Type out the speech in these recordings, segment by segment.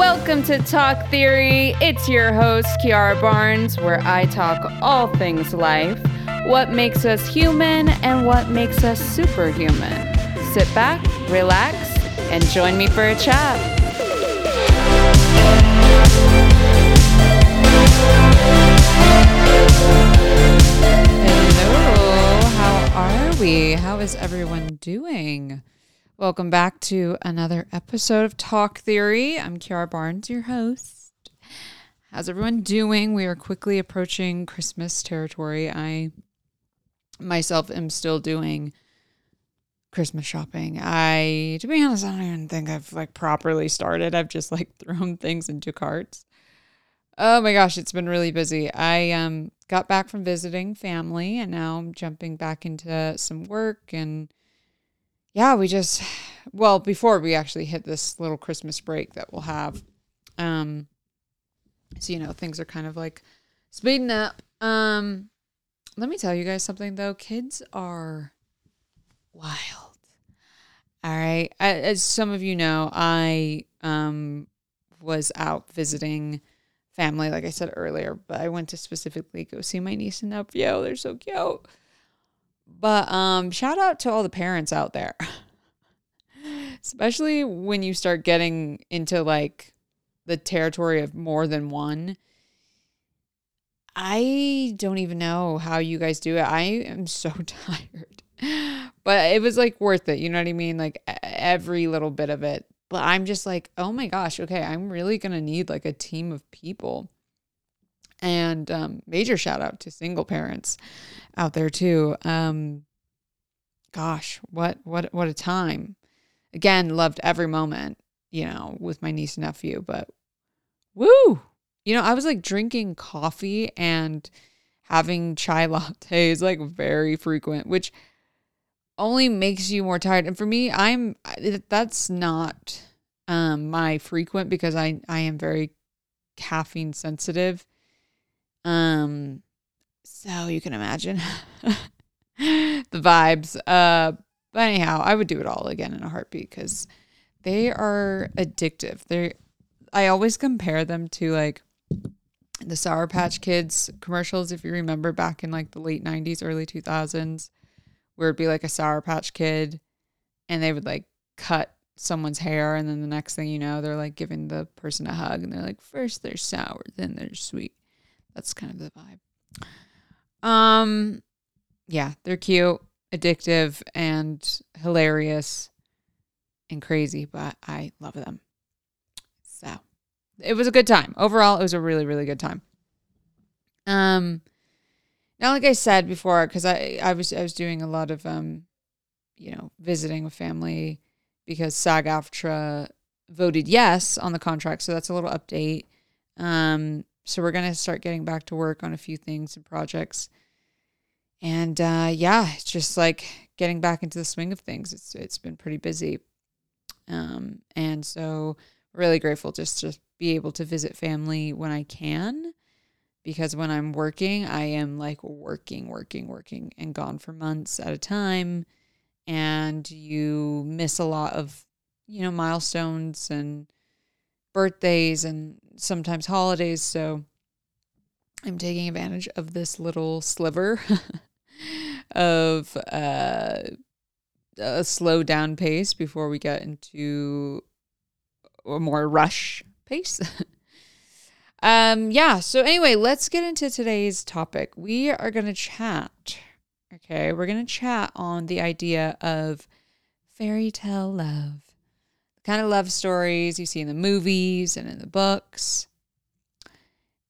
Welcome to Talk Theory. It's your host, Kiara Barnes, where I talk all things life, what makes us human, and what makes us superhuman. Sit back, relax, and join me for a chat. Hello, how are we? How is everyone doing? Welcome back to another episode of Talk Theory. I'm Kiara Barnes, your host. How's everyone doing? We are quickly approaching Christmas territory. I myself am still doing Christmas shopping. I, to be honest, I don't even think I've like properly started. I've just like thrown things into carts. Oh my gosh, it's been really busy. I um got back from visiting family and now I'm jumping back into some work and yeah, we just well, before we actually hit this little Christmas break that we'll have. Um so you know, things are kind of like speeding up. Um let me tell you guys something though. Kids are wild. All right. As some of you know, I um was out visiting family, like I said earlier, but I went to specifically go see my niece and nephew. They're so cute. But um, shout out to all the parents out there, especially when you start getting into like the territory of more than one. I don't even know how you guys do it. I am so tired, but it was like worth it. You know what I mean? Like every little bit of it but I'm just like, oh my gosh, okay, I'm really gonna need like a team of people. And um, major shout out to single parents out there too. Um, gosh, what what what a time! Again, loved every moment, you know, with my niece and nephew. But woo, you know, I was like drinking coffee and having chai lattes like very frequent, which only makes you more tired. And for me, I'm that's not um my frequent because I I am very caffeine sensitive. Um so you can imagine the vibes. Uh but anyhow, I would do it all again in a heartbeat cuz they are addictive. They I always compare them to like the Sour Patch Kids commercials if you remember back in like the late 90s, early 2000s where it'd be like a Sour Patch Kid and they would like cut someone's hair and then the next thing you know they're like giving the person a hug and they're like first they're sour then they're sweet that's kind of the vibe. Um yeah they're cute addictive and hilarious and crazy but i love them. So it was a good time. Overall it was a really really good time. Um now, like I said before, because I, I was I was doing a lot of um, you know, visiting with family because SAG-AFTRA voted yes on the contract, so that's a little update. Um, so we're gonna start getting back to work on a few things and projects, and uh, yeah, it's just like getting back into the swing of things. It's it's been pretty busy, um, and so really grateful just to be able to visit family when I can because when I'm working, I am like working, working, working and gone for months at a time. And you miss a lot of, you know, milestones and birthdays and sometimes holidays. So I'm taking advantage of this little sliver of uh, a slow down pace before we get into a more rush pace. Um, yeah. So anyway, let's get into today's topic. We are going to chat. Okay. We're going to chat on the idea of fairy tale love, kind of love stories you see in the movies and in the books.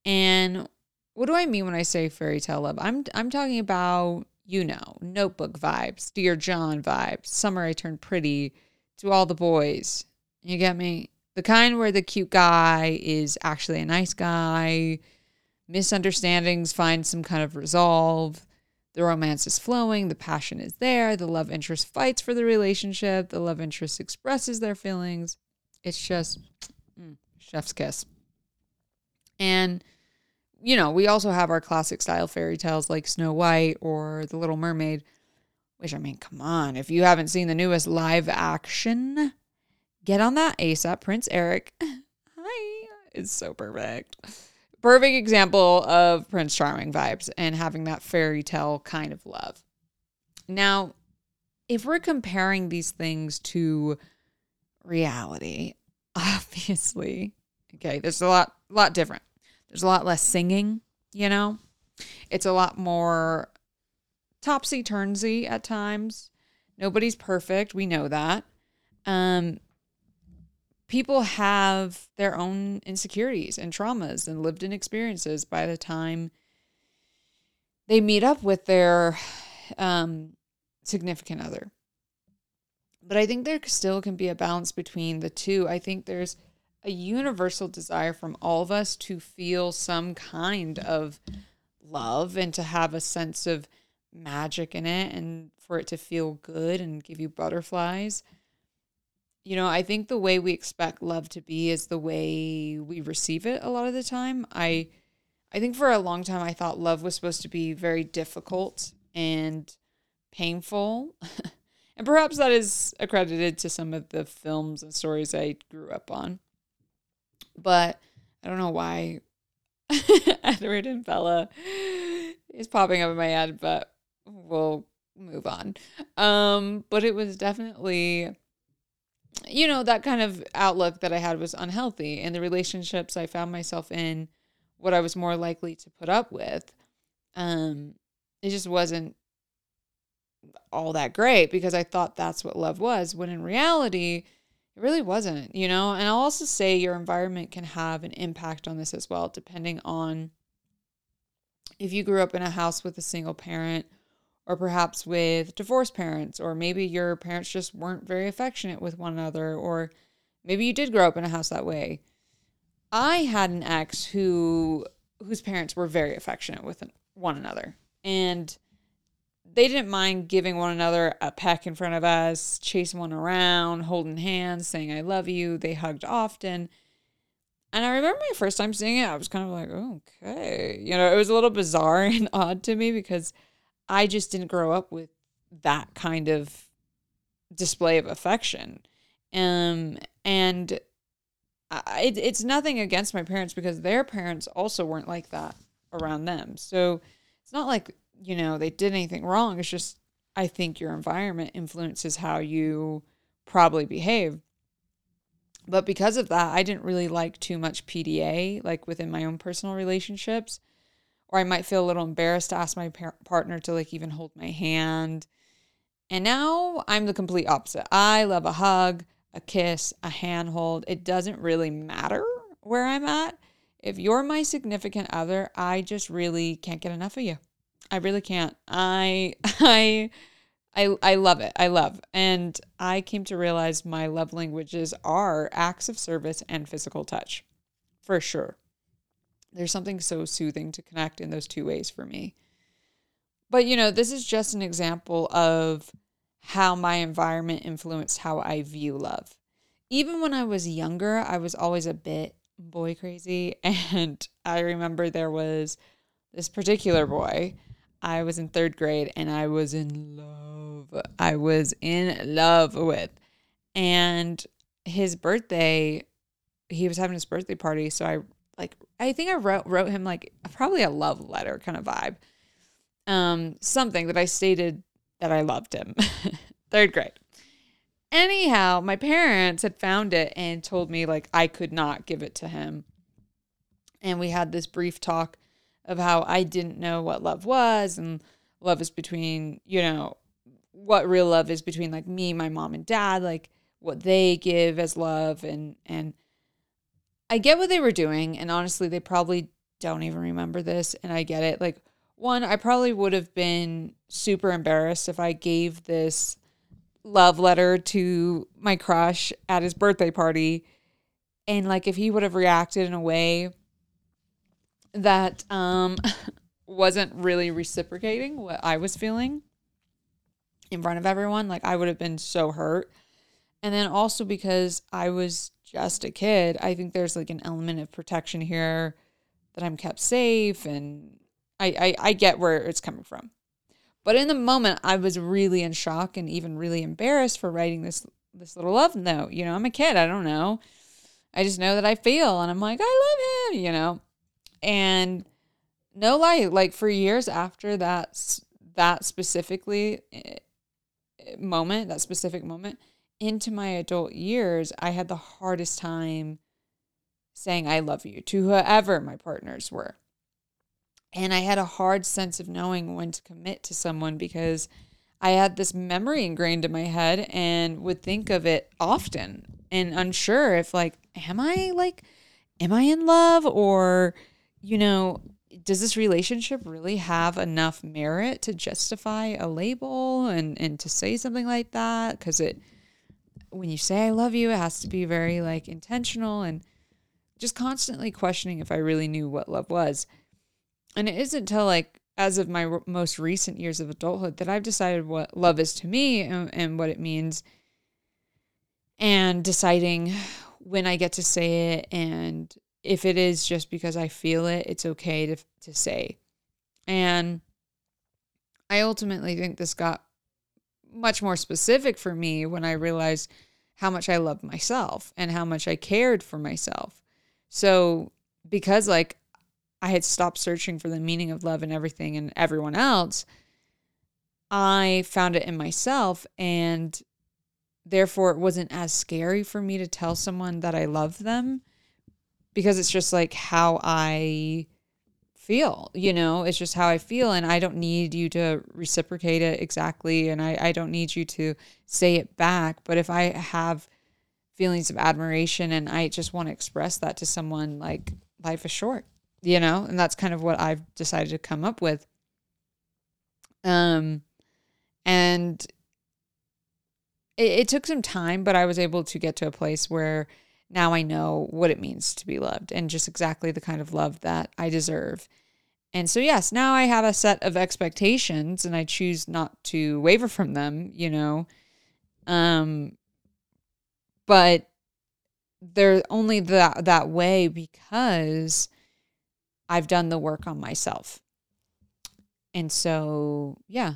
And what do I mean when I say fairy tale love? I'm, I'm talking about, you know, notebook vibes, Dear John vibes, Summer I Turned Pretty to all the boys. You get me? The kind where the cute guy is actually a nice guy, misunderstandings find some kind of resolve, the romance is flowing, the passion is there, the love interest fights for the relationship, the love interest expresses their feelings. It's just mm, chef's kiss. And you know, we also have our classic style fairy tales like Snow White or The Little Mermaid, which I mean, come on, if you haven't seen the newest live action Get on that ASAP, Prince Eric. Hi. it's so perfect. Perfect example of Prince Charming vibes and having that fairy tale kind of love. Now, if we're comparing these things to reality, obviously, okay, there's a lot lot different. There's a lot less singing, you know? It's a lot more topsy turnsy at times. Nobody's perfect. We know that. Um, people have their own insecurities and traumas and lived in experiences by the time they meet up with their um, significant other. But I think there still can be a balance between the two. I think there's a universal desire from all of us to feel some kind of love and to have a sense of magic in it and for it to feel good and give you butterflies. You know, I think the way we expect love to be is the way we receive it a lot of the time. I I think for a long time I thought love was supposed to be very difficult and painful. and perhaps that is accredited to some of the films and stories I grew up on. But I don't know why Edward and Bella is popping up in my head, but we'll move on. Um, but it was definitely you know, that kind of outlook that I had was unhealthy. And the relationships I found myself in, what I was more likely to put up with, um, it just wasn't all that great because I thought that's what love was, when in reality, it really wasn't, you know? And I'll also say your environment can have an impact on this as well, depending on if you grew up in a house with a single parent or perhaps with divorced parents, or maybe your parents just weren't very affectionate with one another, or maybe you did grow up in a house that way. I had an ex who whose parents were very affectionate with one another, and they didn't mind giving one another a peck in front of us, chasing one around, holding hands, saying "I love you." They hugged often. And I remember my first time seeing it, I was kind of like, okay. You know, it was a little bizarre and odd to me because I just didn't grow up with that kind of display of affection. Um, and I, it, it's nothing against my parents because their parents also weren't like that around them. So it's not like, you know, they did anything wrong. It's just, I think your environment influences how you probably behave. But because of that, I didn't really like too much PDA, like within my own personal relationships or I might feel a little embarrassed to ask my par- partner to like even hold my hand. And now I'm the complete opposite. I love a hug, a kiss, a handhold. It doesn't really matter where I'm at. If you're my significant other, I just really can't get enough of you. I really can't. I I I I love it. I love. And I came to realize my love languages are acts of service and physical touch. For sure. There's something so soothing to connect in those two ways for me. But, you know, this is just an example of how my environment influenced how I view love. Even when I was younger, I was always a bit boy crazy. And I remember there was this particular boy. I was in third grade and I was in love. I was in love with. And his birthday, he was having his birthday party. So I like I think I wrote wrote him like probably a love letter kind of vibe. Um, something that I stated that I loved him. Third grade. Anyhow, my parents had found it and told me like I could not give it to him. And we had this brief talk of how I didn't know what love was and love is between, you know, what real love is between like me, my mom and dad, like what they give as love and and I get what they were doing, and honestly, they probably don't even remember this, and I get it. Like, one, I probably would have been super embarrassed if I gave this love letter to my crush at his birthday party, and like if he would have reacted in a way that um wasn't really reciprocating what I was feeling in front of everyone, like I would have been so hurt. And then also because I was just a kid, I think there's like an element of protection here that I'm kept safe and I, I, I get where it's coming from. But in the moment I was really in shock and even really embarrassed for writing this this little love note. You know, I'm a kid, I don't know. I just know that I feel and I'm like, I love him, you know? And no lie, like for years after that, that specifically eh, moment, that specific moment, into my adult years, I had the hardest time saying I love you to whoever my partners were. And I had a hard sense of knowing when to commit to someone because I had this memory ingrained in my head and would think of it often and unsure if like am I like am I in love or you know does this relationship really have enough merit to justify a label and and to say something like that cuz it when you say I love you it has to be very like intentional and just constantly questioning if I really knew what love was and it isn't until like as of my r- most recent years of adulthood that I've decided what love is to me and, and what it means and deciding when I get to say it and if it is just because I feel it, it's okay to to say. And I ultimately think this got much more specific for me when I realized how much I loved myself and how much I cared for myself. So because like I had stopped searching for the meaning of love and everything and everyone else, I found it in myself. And therefore, it wasn't as scary for me to tell someone that I love them because it's just like how I feel, you know, it's just how I feel. And I don't need you to reciprocate it exactly. And I, I don't need you to say it back. But if I have feelings of admiration and I just want to express that to someone, like life is short you know, and that's kind of what I've decided to come up with. Um, and it, it took some time, but I was able to get to a place where now I know what it means to be loved and just exactly the kind of love that I deserve. And so, yes, now I have a set of expectations and I choose not to waver from them, you know. Um, but they're only that that way because I've done the work on myself. And so, yeah,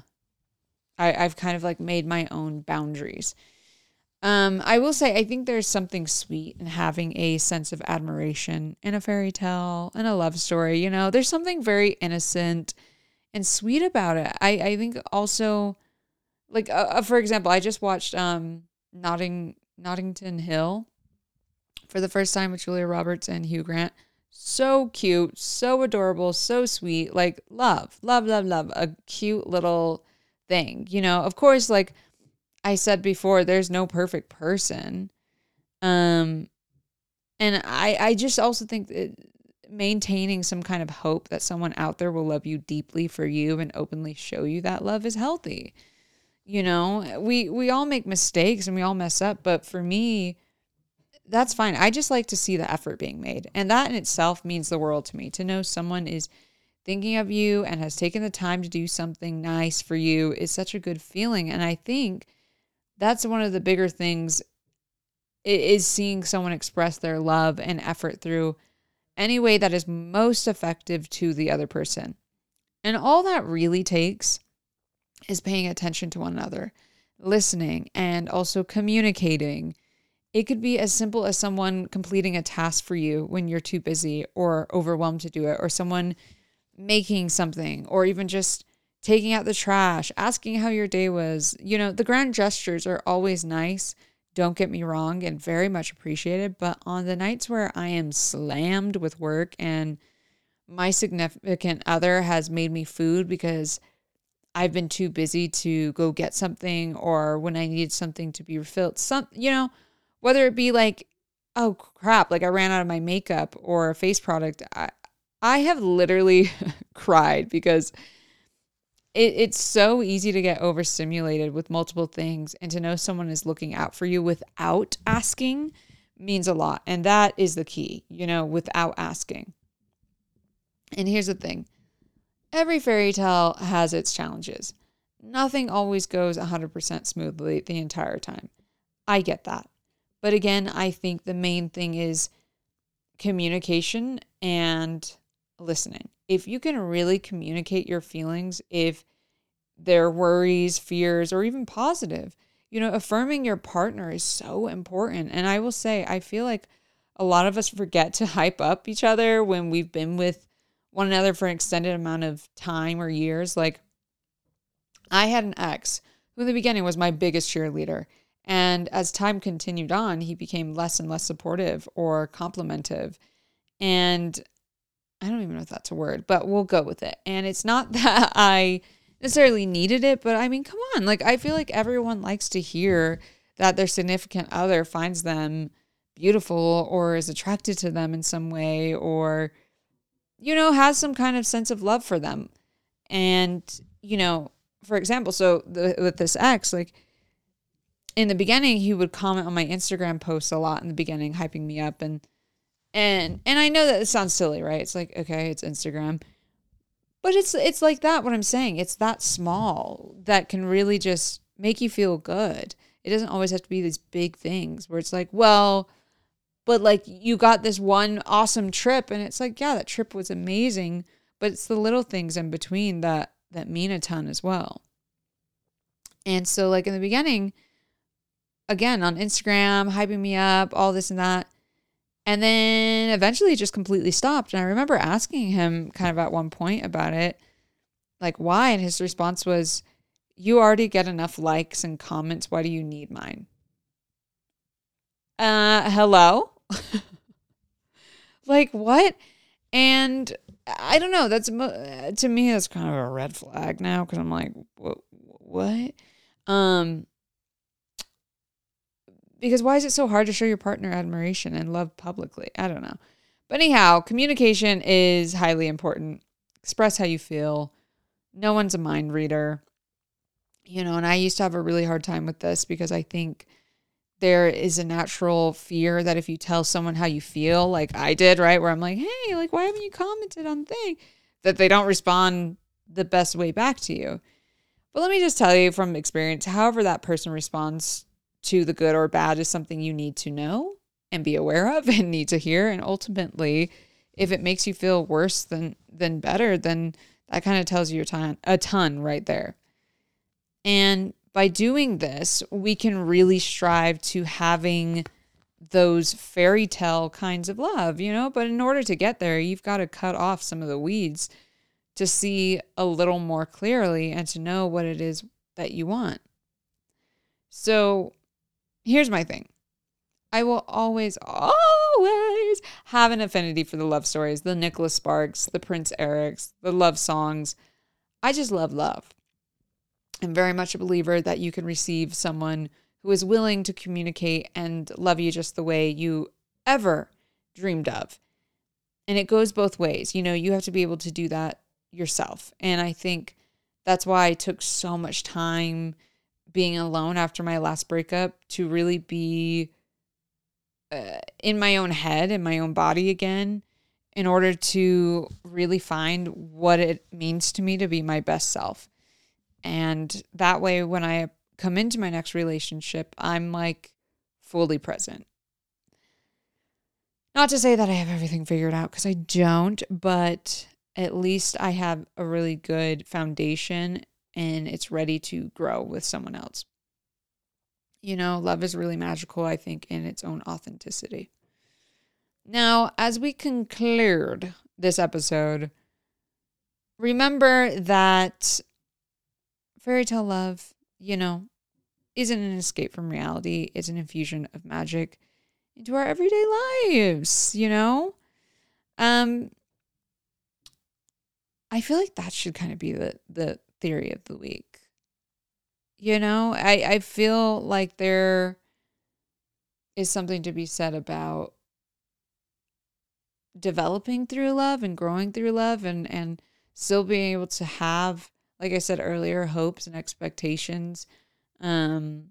I, I've kind of like made my own boundaries. Um, I will say, I think there's something sweet in having a sense of admiration in a fairy tale and a love story. You know, there's something very innocent and sweet about it. I, I think also, like, uh, uh for example, I just watched um, Notting, Nottington Hill for the first time with Julia Roberts and Hugh Grant so cute, so adorable, so sweet. Like, love, love, love, love. A cute little thing. You know, of course, like I said before, there's no perfect person. Um, and I, I just also think that maintaining some kind of hope that someone out there will love you deeply for you and openly show you that love is healthy. You know, we we all make mistakes and we all mess up, but for me, that's fine. I just like to see the effort being made. And that in itself means the world to me to know someone is thinking of you and has taken the time to do something nice for you is such a good feeling. And I think that's one of the bigger things is seeing someone express their love and effort through any way that is most effective to the other person. And all that really takes is paying attention to one another, listening, and also communicating it could be as simple as someone completing a task for you when you're too busy or overwhelmed to do it, or someone making something, or even just taking out the trash, asking how your day was. You know, the grand gestures are always nice, don't get me wrong, and very much appreciated. But on the nights where I am slammed with work and my significant other has made me food because I've been too busy to go get something, or when I needed something to be refilled, some, you know, whether it be like, oh crap, like I ran out of my makeup or a face product, I, I have literally cried because it, it's so easy to get overstimulated with multiple things and to know someone is looking out for you without asking means a lot. And that is the key, you know, without asking. And here's the thing every fairy tale has its challenges. Nothing always goes 100% smoothly the entire time. I get that. But again, I think the main thing is communication and listening. If you can really communicate your feelings, if they're worries, fears, or even positive, you know, affirming your partner is so important. And I will say, I feel like a lot of us forget to hype up each other when we've been with one another for an extended amount of time or years. Like, I had an ex who, in the beginning, was my biggest cheerleader. And as time continued on, he became less and less supportive or complimentive. And I don't even know if that's a word, but we'll go with it. And it's not that I necessarily needed it, but I mean, come on. Like, I feel like everyone likes to hear that their significant other finds them beautiful or is attracted to them in some way or, you know, has some kind of sense of love for them. And, you know, for example, so the, with this ex, like, in the beginning, he would comment on my Instagram posts a lot in the beginning, hyping me up and and and I know that it sounds silly, right? It's like, okay, it's Instagram. But it's it's like that what I'm saying. It's that small that can really just make you feel good. It doesn't always have to be these big things where it's like, well, but like you got this one awesome trip and it's like, yeah, that trip was amazing, but it's the little things in between that that mean a ton as well. And so like in the beginning, again on Instagram, hyping me up, all this and that. And then eventually it just completely stopped. And I remember asking him kind of at one point about it, like why? And his response was, You already get enough likes and comments. Why do you need mine? Uh, hello? like what? And I don't know. That's to me, that's kind of a red flag now because I'm like, what? What? Um, because why is it so hard to show your partner admiration and love publicly? I don't know. But anyhow, communication is highly important. Express how you feel. No one's a mind reader. You know, and I used to have a really hard time with this because I think there is a natural fear that if you tell someone how you feel, like I did, right, where I'm like, hey, like, why haven't you commented on the thing? That they don't respond the best way back to you. But let me just tell you from experience, however that person responds to the good or bad is something you need to know and be aware of and need to hear. And ultimately, if it makes you feel worse than than better, then that kind of tells you a ton, a ton right there. And by doing this, we can really strive to having those fairy tale kinds of love, you know? But in order to get there, you've got to cut off some of the weeds to see a little more clearly and to know what it is that you want. So, here's my thing I will always, always have an affinity for the love stories, the Nicholas Sparks, the Prince Erics, the love songs. I just love love. I'm very much a believer that you can receive someone who is willing to communicate and love you just the way you ever dreamed of. And it goes both ways. You know, you have to be able to do that yourself. And I think that's why I took so much time being alone after my last breakup to really be uh, in my own head and my own body again in order to really find what it means to me to be my best self. And that way, when I come into my next relationship, I'm like fully present. Not to say that I have everything figured out because I don't, but at least I have a really good foundation and it's ready to grow with someone else. You know, love is really magical, I think, in its own authenticity. Now, as we conclude this episode, remember that fairy tale love, you know, isn't an escape from reality, it's an infusion of magic into our everyday lives, you know? Um I feel like that should kind of be the the theory of the week. You know, I, I feel like there is something to be said about developing through love and growing through love and, and still being able to have, like I said earlier, hopes and expectations. Um,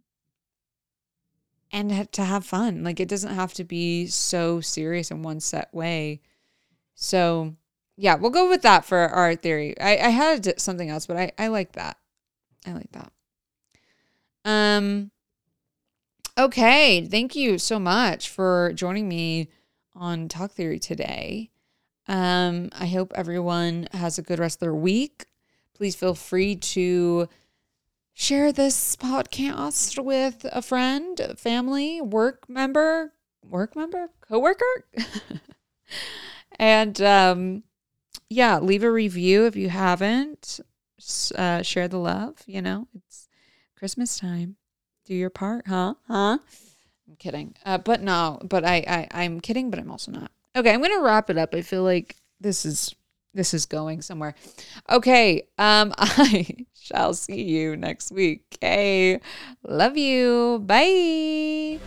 and to have fun. Like it doesn't have to be so serious in one set way. So yeah, we'll go with that for our theory. I, I had something else, but I, I like that. I like that. Um, okay. Thank you so much for joining me on Talk Theory today. Um, I hope everyone has a good rest of their week. Please feel free to share this podcast with a friend, family, work member, work member, coworker. and um, yeah, leave a review if you haven't. Uh, share the love. You know, it's Christmas time. Do your part, huh? Huh? I'm kidding. Uh, but no, but I, I I'm kidding, but I'm also not. Okay, I'm gonna wrap it up. I feel like this is this is going somewhere. Okay, um, I shall see you next week. Okay, love you. Bye.